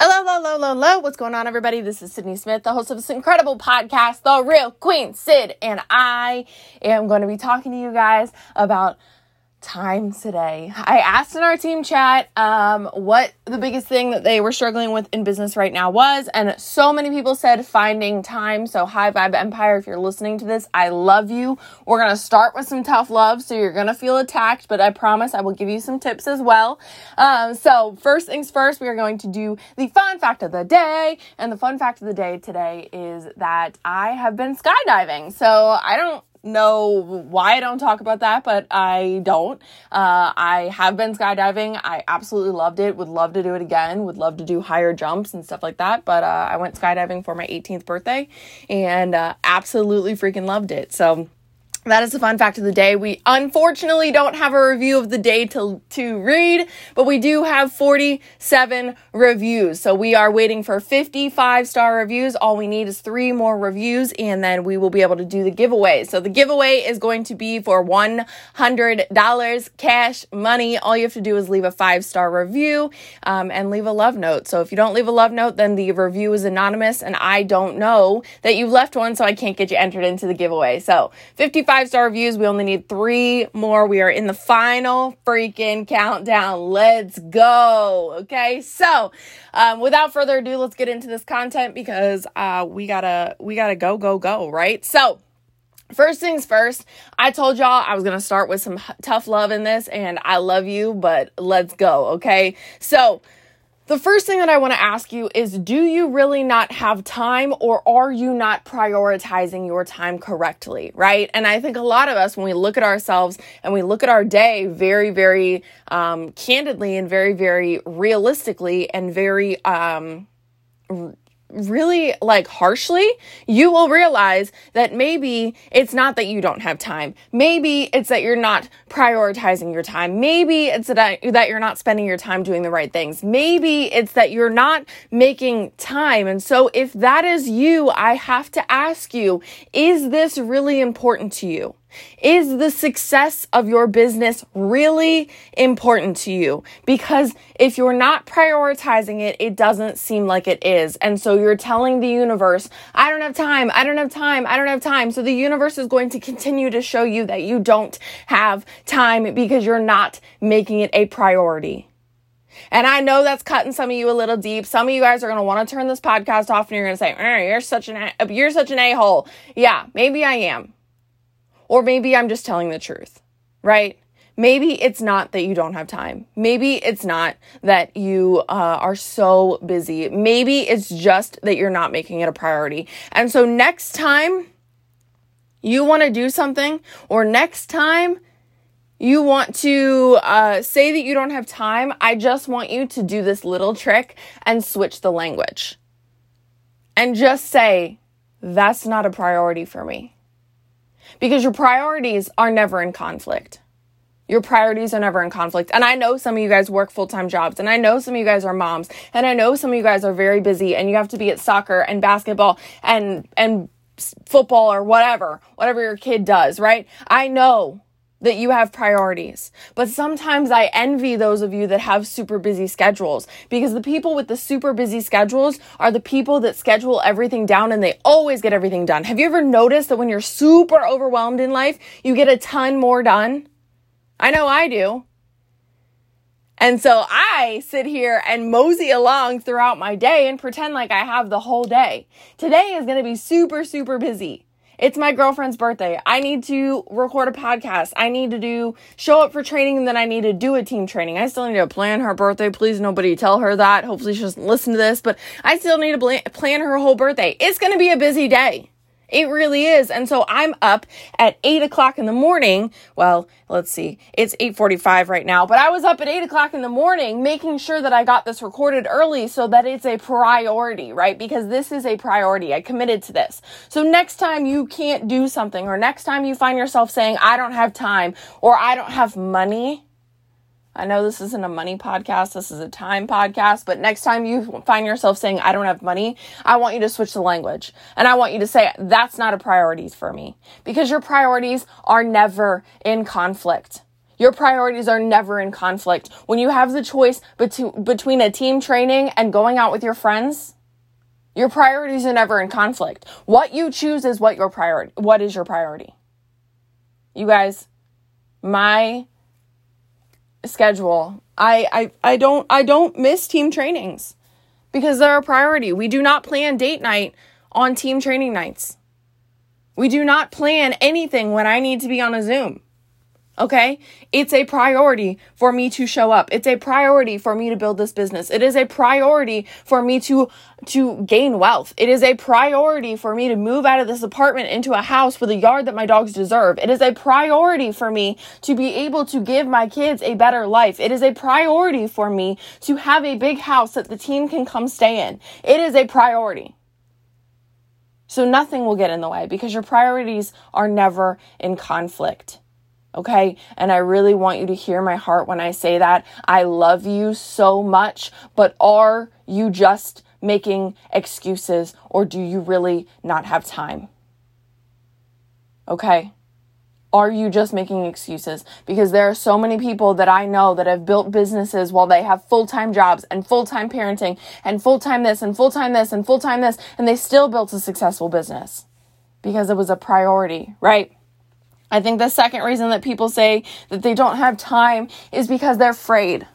Hello, hello, hello, hello. What's going on, everybody? This is Sydney Smith, the host of this incredible podcast, The Real Queen Syd, and I am going to be talking to you guys about time today. I asked in our team chat um, what the biggest thing that they were struggling with in business right now was, and so many people said finding time. So, High Vibe Empire, if you're listening to this, I love you. We're going to start with some tough love, so you're going to feel attacked, but I promise I will give you some tips as well. Um, so, first things first, we are going to do the fun fact of the day, and the fun fact of the day today is that I have been skydiving. So, I don't know why I don't talk about that, but I don't. Uh, I have been skydiving. I absolutely loved it. Would love to do it again. Would love to do higher jumps and stuff like that. But uh, I went skydiving for my 18th birthday and uh, absolutely freaking loved it. So that is the fun fact of the day. We unfortunately don't have a review of the day to, to read, but we do have 47 reviews. So we are waiting for 55 star reviews. All we need is three more reviews and then we will be able to do the giveaway. So the giveaway is going to be for $100 cash money. All you have to do is leave a five star review um, and leave a love note. So if you don't leave a love note, then the review is anonymous and I don't know that you left one, so I can't get you entered into the giveaway. So 55 five star reviews. We only need three more. We are in the final freaking countdown. Let's go. Okay. So, um, without further ado, let's get into this content because, uh, we gotta, we gotta go, go, go. Right. So, First things first, I told y'all I was going to start with some tough love in this, and I love you, but let's go, okay? So, the first thing that I want to ask you is do you really not have time or are you not prioritizing your time correctly, right? And I think a lot of us, when we look at ourselves and we look at our day very, very um, candidly and very, very realistically and very um, really like harshly, you will realize that maybe it's not that you don't have time. Maybe it's that you're not prioritizing your time. Maybe it's that, that you're not spending your time doing the right things. Maybe it's that you're not making time. And so if that is you, I have to ask you, is this really important to you? Is the success of your business really important to you? Because if you're not prioritizing it, it doesn't seem like it is. And so you're telling the universe, I don't have time, I don't have time, I don't have time. So the universe is going to continue to show you that you don't have time because you're not making it a priority. And I know that's cutting some of you a little deep. Some of you guys are going to want to turn this podcast off and you're going to say, eh, "You're such an you're such an a-hole." Yeah, maybe I am. Or maybe I'm just telling the truth, right? Maybe it's not that you don't have time. Maybe it's not that you uh, are so busy. Maybe it's just that you're not making it a priority. And so next time you want to do something, or next time you want to uh, say that you don't have time, I just want you to do this little trick and switch the language. And just say, that's not a priority for me because your priorities are never in conflict. Your priorities are never in conflict. And I know some of you guys work full time jobs, and I know some of you guys are moms, and I know some of you guys are very busy, and you have to be at soccer and basketball and, and football or whatever, whatever your kid does, right? I know that you have priorities. But sometimes I envy those of you that have super busy schedules because the people with the super busy schedules are the people that schedule everything down and they always get everything done. Have you ever noticed that when you're super overwhelmed in life, you get a ton more done? I know I do. And so I sit here and mosey along throughout my day and pretend like I have the whole day. Today is going to be super, super busy. It's my girlfriend's birthday. I need to record a podcast. I need to do show up for training and then I need to do a team training. I still need to plan her birthday. Please nobody tell her that. Hopefully she doesn't listen to this, but I still need to plan her whole birthday. It's going to be a busy day. It really is. And so I'm up at eight o'clock in the morning. Well, let's see. It's 845 right now, but I was up at eight o'clock in the morning making sure that I got this recorded early so that it's a priority, right? Because this is a priority. I committed to this. So next time you can't do something or next time you find yourself saying, I don't have time or I don't have money, I know this isn't a money podcast, this is a time podcast, but next time you find yourself saying, I don't have money, I want you to switch the language. And I want you to say, that's not a priority for me because your priorities are never in conflict. Your priorities are never in conflict. When you have the choice between a team training and going out with your friends, your priorities are never in conflict. What you choose is what your priority what is your priority. You guys, my schedule, I I I don't I don't miss team trainings because they're a priority. We do not plan date night on team training nights. We do not plan anything when I need to be on a Zoom. Okay? It's a priority for me to show up. It's a priority for me to build this business. It is a priority for me to to gain wealth. It is a priority for me to move out of this apartment into a house with a yard that my dogs deserve. It is a priority for me to be able to give my kids a better life. It is a priority for me to have a big house that the team can come stay in. It is a priority. So nothing will get in the way because your priorities are never in conflict. Okay. And I really want you to hear my heart when I say that. I love you so much, but are you just making excuses or do you really not have time? Okay. Are you just making excuses? Because there are so many people that I know that have built businesses while they have full time jobs and full time parenting and full time this and full time this and full time this, and they still built a successful business because it was a priority, right? I think the second reason that people say that they don't have time is because they're afraid.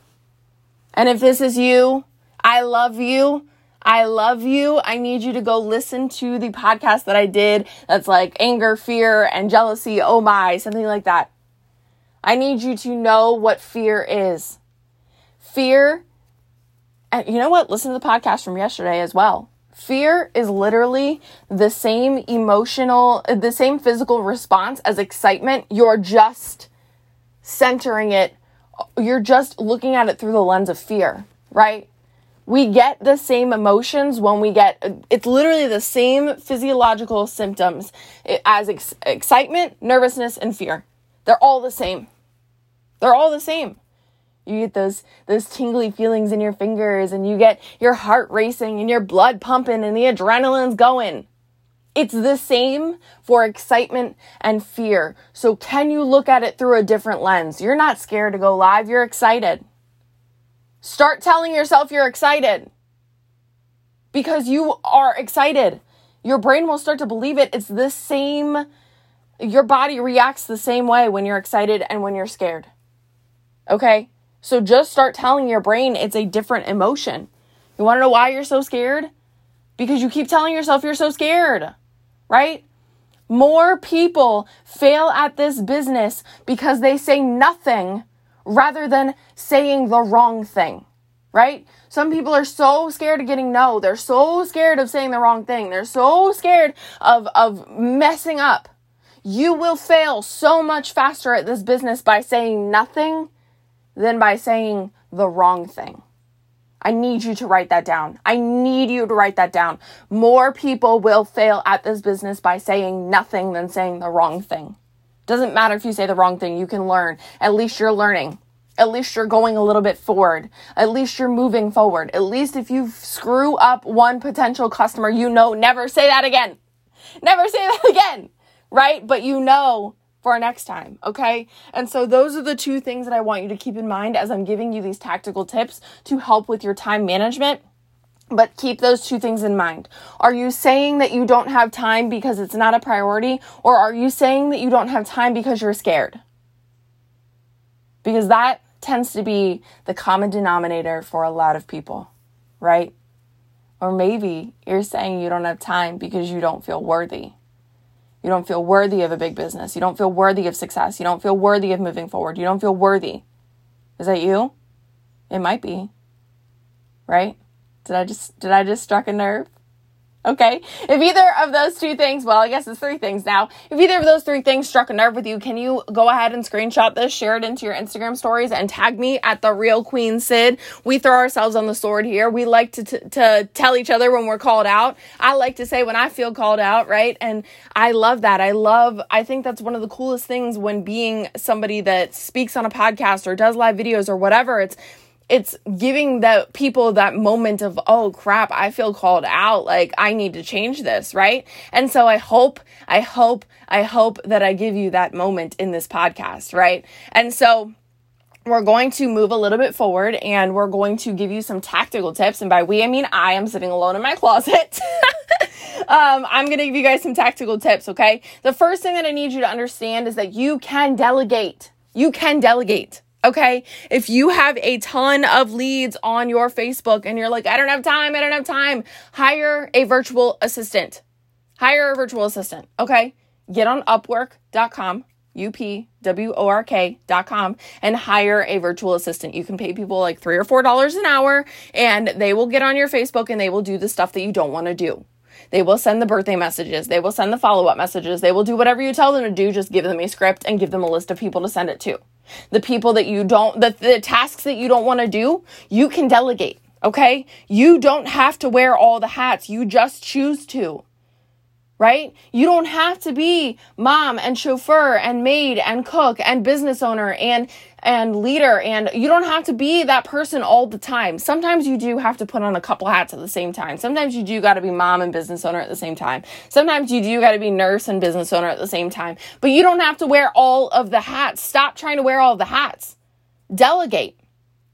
And if this is you, I love you. I love you. I need you to go listen to the podcast that I did that's like anger, fear, and jealousy. Oh my, something like that. I need you to know what fear is. Fear, and you know what? Listen to the podcast from yesterday as well. Fear is literally the same emotional, uh, the same physical response as excitement. You're just centering it, you're just looking at it through the lens of fear, right? We get the same emotions when we get, it's literally the same physiological symptoms eh, as ex- excitement, nervousness, and fear. They're all the same. They're all the same. You get those those tingly feelings in your fingers and you get your heart racing and your blood pumping and the adrenaline's going. It's the same for excitement and fear. So can you look at it through a different lens? You're not scared to go live, you're excited. Start telling yourself you're excited. Because you are excited. Your brain will start to believe it. It's the same your body reacts the same way when you're excited and when you're scared. Okay? So just start telling your brain it's a different emotion. You want to know why you're so scared? Because you keep telling yourself you're so scared, right? More people fail at this business because they say nothing rather than saying the wrong thing, right? Some people are so scared of getting no. They're so scared of saying the wrong thing. They're so scared of, of messing up. You will fail so much faster at this business by saying nothing than by saying the wrong thing. I need you to write that down. I need you to write that down. More people will fail at this business by saying nothing than saying the wrong thing. Doesn't matter if you say the wrong thing, you can learn. At least you're learning. At least you're going a little bit forward. At least you're moving forward. At least if you screw up one potential customer, you know never say that again. Never say that again. Right? But you know for our next time, okay? And so those are the two things that I want you to keep in mind as I'm giving you these tactical tips to help with your time management. But keep those two things in mind. Are you saying that you don't have time because it's not a priority, or are you saying that you don't have time because you're scared? Because that tends to be the common denominator for a lot of people, right? Or maybe you're saying you don't have time because you don't feel worthy. You don't feel worthy of a big business. You don't feel worthy of success. You don't feel worthy of moving forward. You don't feel worthy. Is that you? It might be. Right? Did I just did I just struck a nerve? Okay. If either of those two things, well, I guess it's three things now. If either of those three things struck a nerve with you, can you go ahead and screenshot this, share it into your Instagram stories, and tag me at the real Queen Syd? We throw ourselves on the sword here. We like to, t- to tell each other when we're called out. I like to say when I feel called out, right? And I love that. I love, I think that's one of the coolest things when being somebody that speaks on a podcast or does live videos or whatever. It's, it's giving the people that moment of, oh crap, I feel called out. Like I need to change this, right? And so I hope, I hope, I hope that I give you that moment in this podcast, right? And so we're going to move a little bit forward and we're going to give you some tactical tips. And by we, I mean I am sitting alone in my closet. um, I'm going to give you guys some tactical tips, okay? The first thing that I need you to understand is that you can delegate. You can delegate. Okay. If you have a ton of leads on your Facebook and you're like, I don't have time, I don't have time, hire a virtual assistant. Hire a virtual assistant. Okay. Get on upwork.com upwork.com and hire a virtual assistant. You can pay people like 3 or 4 dollars an hour and they will get on your Facebook and they will do the stuff that you don't want to do. They will send the birthday messages, they will send the follow-up messages, they will do whatever you tell them to do, just give them a script and give them a list of people to send it to. The people that you don't the, the tasks that you don't want to do, you can delegate, okay? You don't have to wear all the hats. You just choose to right? You don't have to be mom and chauffeur and maid and cook and business owner and and leader and you don't have to be that person all the time. Sometimes you do have to put on a couple hats at the same time. Sometimes you do got to be mom and business owner at the same time. Sometimes you do got to be nurse and business owner at the same time. But you don't have to wear all of the hats. Stop trying to wear all the hats. Delegate.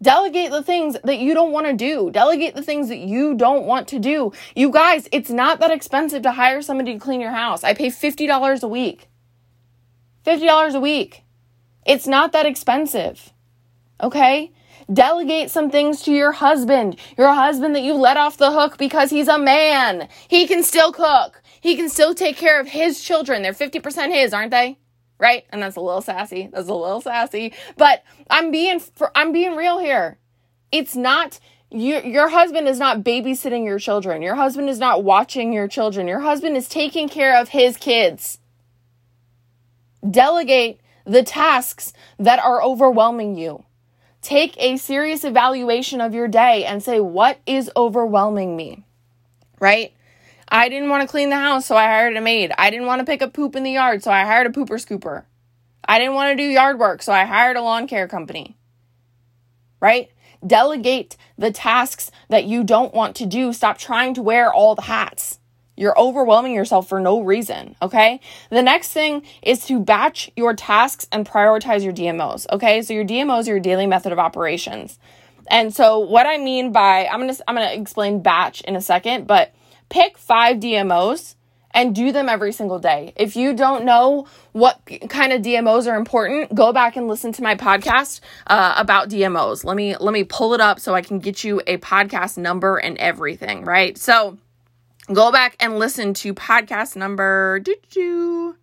Delegate the things that you don't want to do. Delegate the things that you don't want to do. You guys, it's not that expensive to hire somebody to clean your house. I pay $50 a week. $50 a week. It's not that expensive. Okay? Delegate some things to your husband. Your husband that you let off the hook because he's a man. He can still cook. He can still take care of his children. They're 50% his, aren't they? right? And that's a little sassy. That's a little sassy, but I'm being I'm being real here. It's not your your husband is not babysitting your children. Your husband is not watching your children. Your husband is taking care of his kids. Delegate the tasks that are overwhelming you. Take a serious evaluation of your day and say, what is overwhelming me? Right? I didn't want to clean the house, so I hired a maid. I didn't want to pick up poop in the yard, so I hired a pooper scooper. I didn't want to do yard work, so I hired a lawn care company. Right? Delegate the tasks that you don't want to do. Stop trying to wear all the hats. You're overwhelming yourself for no reason, okay? The next thing is to batch your tasks and prioritize your DMOs, okay? So your DMOs are your daily method of operations. And so what I mean by I'm going to I'm going to explain batch in a second, but pick five DMOs and do them every single day. If you don't know what kind of DMOs are important, go back and listen to my podcast uh, about DMOs. Let me let me pull it up so I can get you a podcast number and everything. Right. So go back and listen to podcast number. Doo-doo.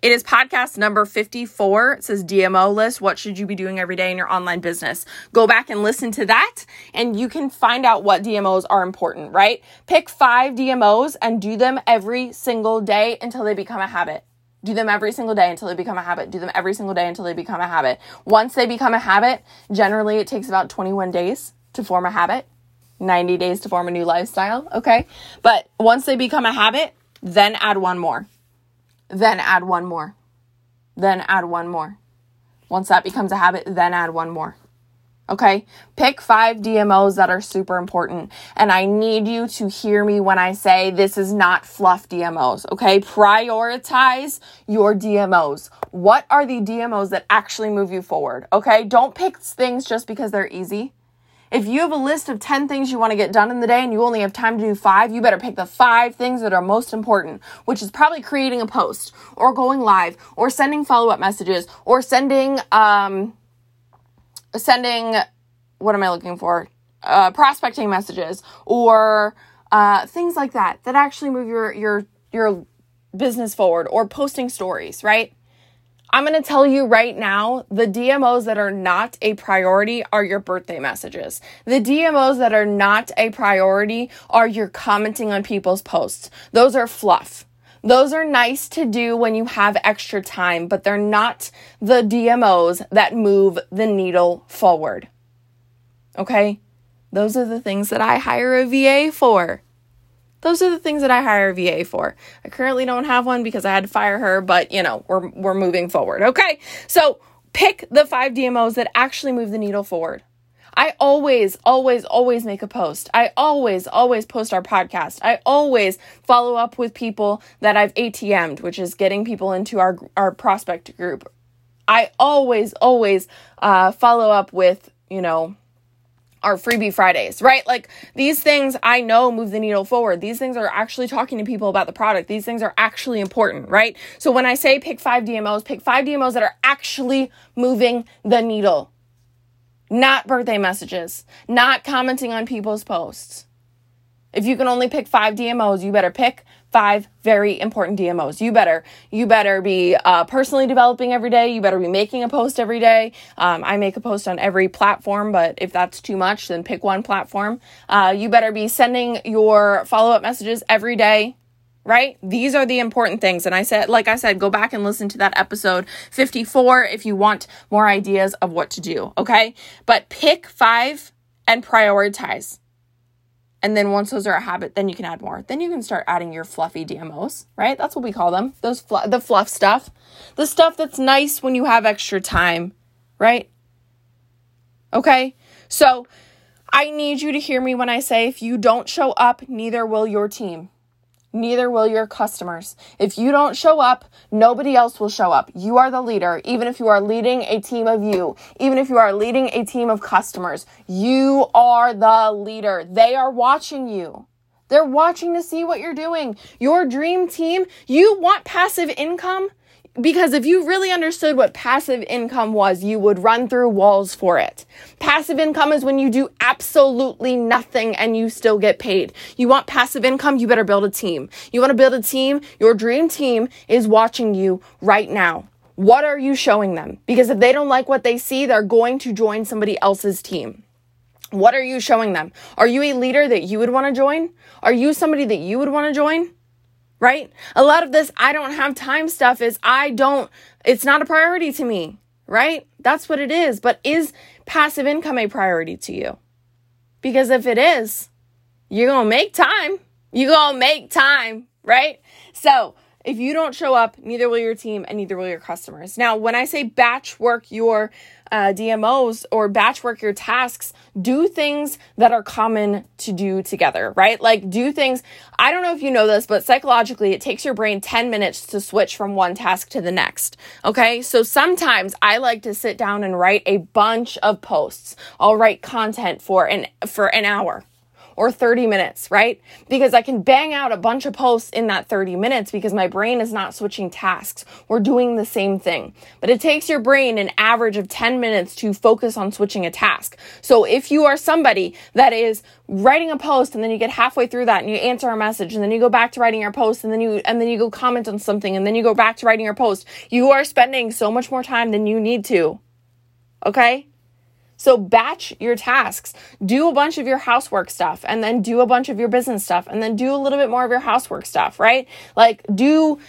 It is podcast number 54. It says DMO list. What should you be doing every day in your online business? Go back and listen to that and you can find out what DMOs are important, right? Pick five DMOs and do them every single day until they become a habit. Do them every single day until they become a habit. Do them every single day until they become a habit. Once they become a habit, generally it takes about 21 days to form a habit, 90 days to form a new lifestyle, okay? But once they become a habit, then add one more then add one more. Then add one more. Once that becomes a habit, then add one more. Okay? Pick five DMOs that are super important. And I need you to hear me when I say this is not fluff DMOs. Okay? Prioritize your DMOs. What are the DMOs that actually move you forward? Okay? Don't pick things just because they're easy. If you have a list of 10 things you want to get done in the day and you only have time to do five, you better pick the five things that are most important, which is probably creating a post or going live or sending follow up messages or sending, um, sending, what am I looking for? Uh, prospecting messages or, uh, things like that that actually move your, your, your business forward or posting stories, right? I'm going to tell you right now the DMOs that are not a priority are your birthday messages. The DMOs that are not a priority are your commenting on people's posts. Those are fluff. Those are nice to do when you have extra time, but they're not the DMOs that move the needle forward. Okay? Those are the things that I hire a VA for. Those are the things that I hire a VA for. I currently don't have one because I had to fire her, but you know, we're we're moving forward. Okay? So, pick the 5 DMOs that actually move the needle forward. I always, always, always make a post. I always, always post our podcast. I always follow up with people that I've ATM'd, which is getting people into our our prospect group I always, always uh, follow up with, you know, our freebie Fridays, right? Like these things I know move the needle forward. These things are actually talking to people about the product. These things are actually important, right? So when I say pick five DMOs, pick five DMOs that are actually moving the needle. Not birthday messages, not commenting on people's posts. If you can only pick five DMOs, you better pick five very important DMOs. You better you better be uh, personally developing every day. You better be making a post every day. Um, I make a post on every platform, but if that's too much, then pick one platform. Uh, you better be sending your follow up messages every day. Right? These are the important things. And I said, like I said, go back and listen to that episode 54 if you want more ideas of what to do. Okay. But pick five and prioritize. And then once those are a habit, then you can add more. Then you can start adding your fluffy DMOs, right? That's what we call them. Those fl- the fluff stuff. The stuff that's nice when you have extra time, right? Okay? So, I need you to hear me when I say if you don't show up, neither will your team neither will your customers. If you don't show up, nobody else will show up. You are the leader, even if you are leading a team of you, even if you are leading a team of customers. You are the leader. They are watching you. They're watching to see what you're doing. Your dream team, you want passive income? Because if you really understood what passive income was, you would run through walls for it. Passive income is when you do absolutely nothing and you still get paid. You want passive income, you better build a team. You want to build a team, your dream team is watching you right now. What are you showing them? Because if they don't like what they see, they're going to join somebody else's team. What are you showing them? Are you a leader that you would want to join? Are you somebody that you would want to join? Right? A lot of this I don't have time stuff is I don't, it's not a priority to me, right? That's what it is. But is passive income a priority to you? Because if it is, you're going to make time. You're going to make time, right? So if you don't show up, neither will your team and neither will your customers. Now, when I say batch work your uh, DMOs or batch work your tasks, do things that are common to do together, right? Like do things. I don't know if you know this, but psychologically, it takes your brain 10 minutes to switch from one task to the next. Okay. So sometimes I like to sit down and write a bunch of posts. I'll write content for an, for an hour or 30 minutes, right? Because I can bang out a bunch of posts in that 30 minutes because my brain is not switching tasks. We're doing the same thing. But it takes your brain an average of 10 minutes to focus on switching a task. So if you are somebody that is writing a post and then you get halfway through that and you answer a message and then you go back to writing your post and then you and then you go comment on something and then you go back to writing your post, you are spending so much more time than you need to. Okay? So batch your tasks. Do a bunch of your housework stuff and then do a bunch of your business stuff and then do a little bit more of your housework stuff, right? Like do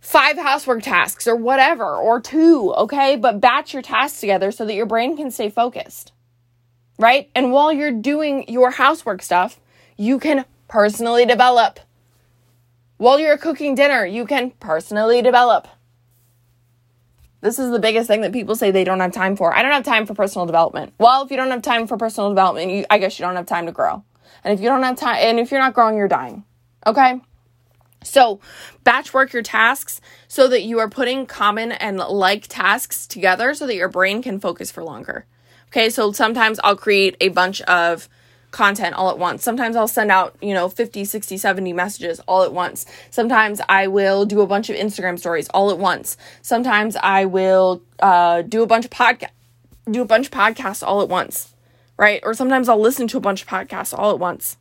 five housework tasks or whatever, or two, okay? But batch your tasks together so that your brain can stay focused, right? And while you're doing your housework stuff, you can personally develop. While you're cooking dinner, you can personally develop. This is the biggest thing that people say they don't have time for. I don't have time for personal development. Well, if you don't have time for personal development, you, I guess you don't have time to grow. And if you don't have time, and if you're not growing, you're dying. Okay? So, batch work your tasks so that you are putting common and like tasks together so that your brain can focus for longer. Okay, so sometimes I'll create a bunch of content all at once. Sometimes I'll send out, you know, 50, 60, 70 messages all at once. Sometimes I will do a bunch of Instagram stories all at once. Sometimes I will uh, do a bunch of podcast do a bunch of podcasts all at once, right? Or sometimes I'll listen to a bunch of podcasts all at once.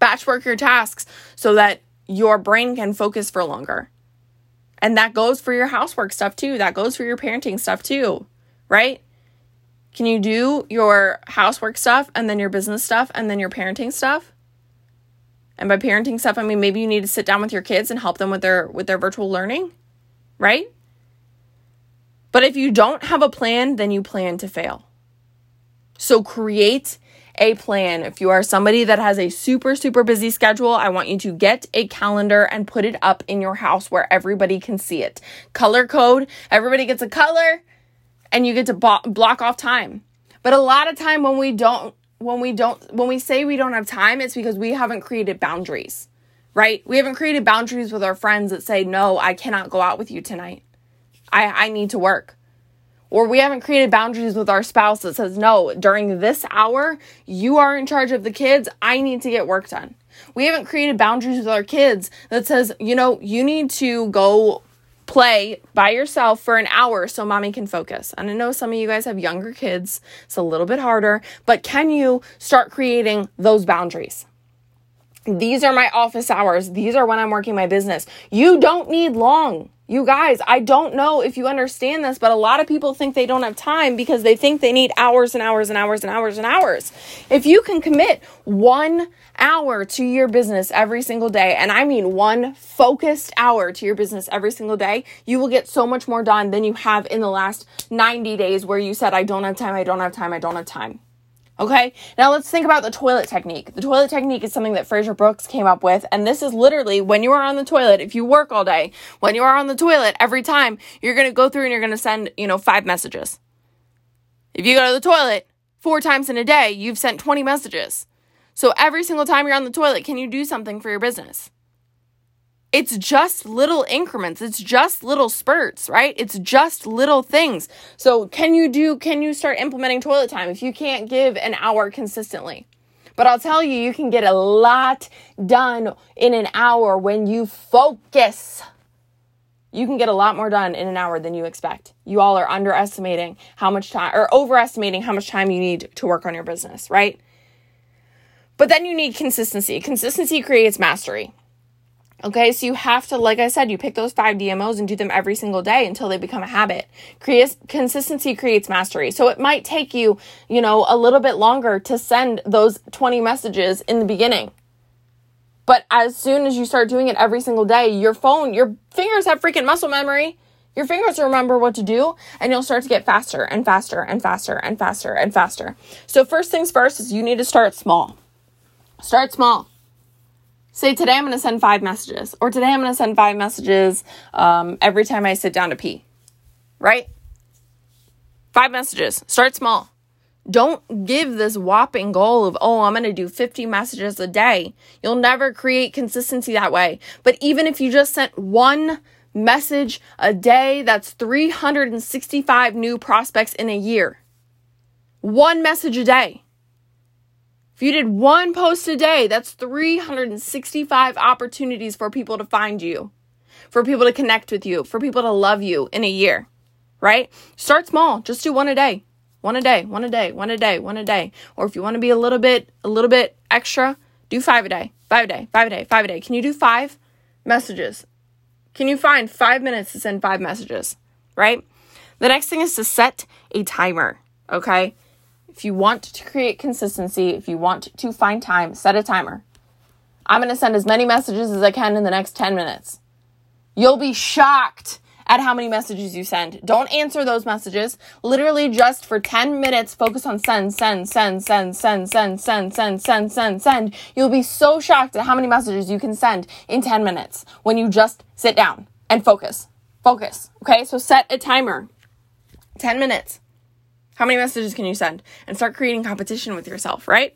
Batch work your tasks so that your brain can focus for longer. And that goes for your housework stuff too. That goes for your parenting stuff too, right? Can you do your housework stuff and then your business stuff and then your parenting stuff? And by parenting stuff, I mean maybe you need to sit down with your kids and help them with their with their virtual learning, right? But if you don't have a plan, then you plan to fail. So create a plan. If you are somebody that has a super, super busy schedule, I want you to get a calendar and put it up in your house where everybody can see it. Color code, everybody gets a color and you get to bo- block off time. But a lot of time when we don't when we don't when we say we don't have time, it's because we haven't created boundaries. Right? We haven't created boundaries with our friends that say, "No, I cannot go out with you tonight. I I need to work." or we haven't created boundaries with our spouse that says, no, during this hour, you are in charge of the kids. I need to get work done. We haven't created boundaries with our kids that says, you know, you need to go play by yourself for an hour so mommy can focus. And I know some of you guys have younger kids, it's a little bit harder, but can you start creating those boundaries? These are my office hours. These are when I'm working my business. You don't need long. You guys, I don't know if you understand this, but a lot of people think they don't have time because they think they need hours and hours and hours and hours and hours. If you can commit one hour to your business every single day, and I mean one focused hour to your business every single day, you will get so much more done than you have in the last 90 days where you said, I don't have time, I don't have time, I don't have time. Okay, now let's think about the toilet technique. The toilet technique is something that Frazer Brookes came up with, and this is literally when you are on the toilet, if you work all day, when you are on the toilet, every time you're gonna go through and you're gonna send, you know, five messages. If you go to the toilet four times in a day, you've sent 20 messages. So every single time you're on the toilet, can you do something for your business? It's just little increments. It's just little spurts, right? It's just little things. So, can you do, can you start implementing toilet time if you can't give an hour consistently? But I'll tell you, you can get a lot done in an hour when you focus. You can get a lot more done in an hour than you expect. You all are underestimating how much time or overestimating how much time you need to work on your business, right? But then you need consistency. Consistency creates mastery. Okay, so you have to, like I said, you pick those five DMOs and do them every single day until they become a habit. Consistency creates mastery. So it might take you, you know, a little bit longer to send those 20 messages in the beginning. But as soon as you start doing it every single day, your phone, your fingers have freaking muscle memory. Your fingers remember what to do, and you'll start to get faster and faster and faster and faster and faster. So, first things first is you need to start small. Start small say today I'm going to send five messages, or today I'm going to send five messages um, every time I sit down to pee, right? Five messages. Start small. Don't give this whopping goal of, oh, I'm going to do 50 messages a day. You'll never create consistency that way. But even if you just sent one message a day, that's 365 new prospects in a year. One message a day. If you did one post a day, that's 365 opportunities for people to find you, for people to connect with you, for people to love you in a year, right? Start small. Just do one a day. One a day, one a day, one a day, one a day. Or if you want to be a little bit a little bit extra, do 5 a day. 5 a day, 5 a day, 5 a day. Can you do 5 messages? Can you find 5 minutes to send 5 messages, right? The next thing is to set a timer, okay? If you want to create consistency, if you want to find time, set a timer. I'm going to send as many messages as I can in the next 10 minutes. You'll be shocked at how many messages you send. Don't answer those messages. Literally just for 10 minutes, focus on send, send, send, send, send, send, send, send, send, send, send. You'll be so shocked at how many messages you can send in 10 minutes when you just sit down and focus. Focus. Okay, so set a timer. 10 minutes. How many messages can you send? And start creating competition with yourself, right?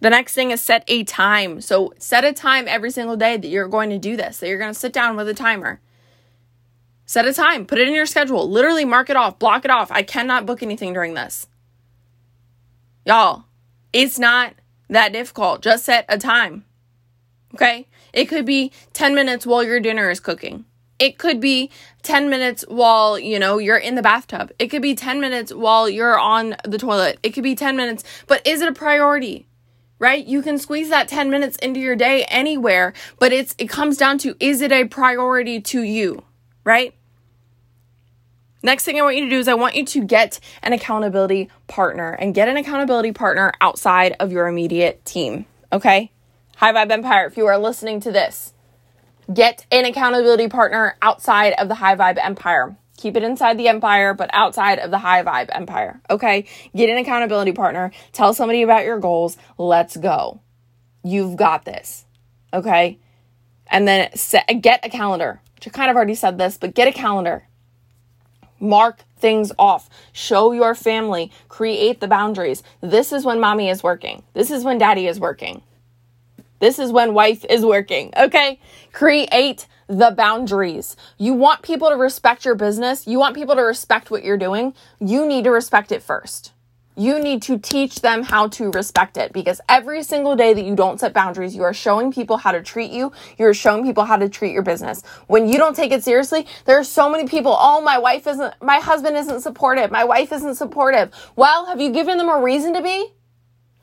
The next thing is set a time. So set a time every single day that you're going to do this, that you're going to sit down with a timer. Set a time, put it in your schedule, literally mark it off, block it off. I cannot book anything during this. Y'all, it's not that difficult. Just set a time. Okay? It could be 10 minutes while your dinner is cooking. It could be 10 minutes while, you know, you're in the bathtub. It could be 10 minutes while you're on the toilet. It could be 10 minutes, but is it a priority? Right? You can squeeze that 10 minutes into your day anywhere, but it's it comes down to is it a priority to you, right? Next thing I want you to do is I want you to get an accountability partner and get an accountability partner outside of your immediate team, okay? High Vibe Empire, if you are listening to this, Get an accountability partner outside of the high vibe empire. Keep it inside the empire, but outside of the high vibe empire. Okay? Get an accountability partner. Tell somebody about your goals. Let's go. You've got this. Okay? And then set, get a calendar, which I kind of already said this, but get a calendar. Mark things off. Show your family. Create the boundaries. This is when mommy is working. This is when daddy is working. This is when wife is working. Okay? Create the boundaries. You want people to respect your business. You want people to respect what you're doing. You need to respect it first. You need to teach them how to respect it because every single day that you don't set boundaries, you are showing people how to treat you. You're showing people how to treat your business. When you don't take it seriously, there are so many people, oh, my wife isn't, my husband isn't supportive. My wife isn't supportive. Well, have you given them a reason to be?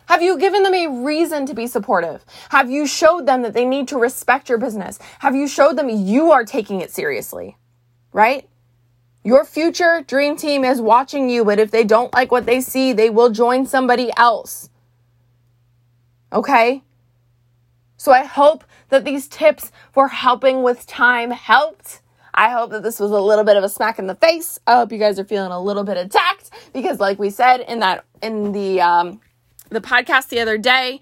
Have you given them a reason to be supportive? Have you showed them that they need to respect your business? Have you showed them you are taking it seriously? Right? Your future dream team is watching you, but if they don't like what they see, they will join somebody else. Okay? So I hope that these tips for helping with time helped. I hope that this was a little bit of a smack in the face. I hope you guys are feeling a little bit attacked because like we said in that in the um the podcast the other day,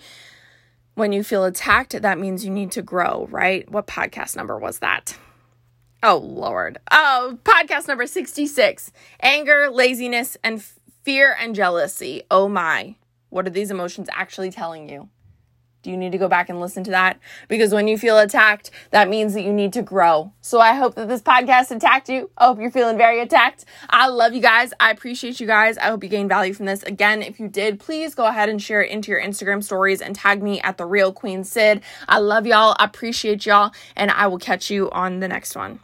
when you feel attacked, that means you need to grow, right? What podcast number was that? Oh, Lord. Oh, podcast number 66 anger, laziness, and fear and jealousy. Oh, my. What are these emotions actually telling you? You need to go back and listen to that? Because when you feel attacked, that means that you need to grow. So I hope that this podcast attacked you. I hope you're feeling very attacked. I love you guys. I appreciate you guys. I hope you gained value from this. Again, if you did, please go ahead and share it into your Instagram stories and tag me at the real Queen Syd. I love y'all. I appreciate y'all. And I will catch you on the next one.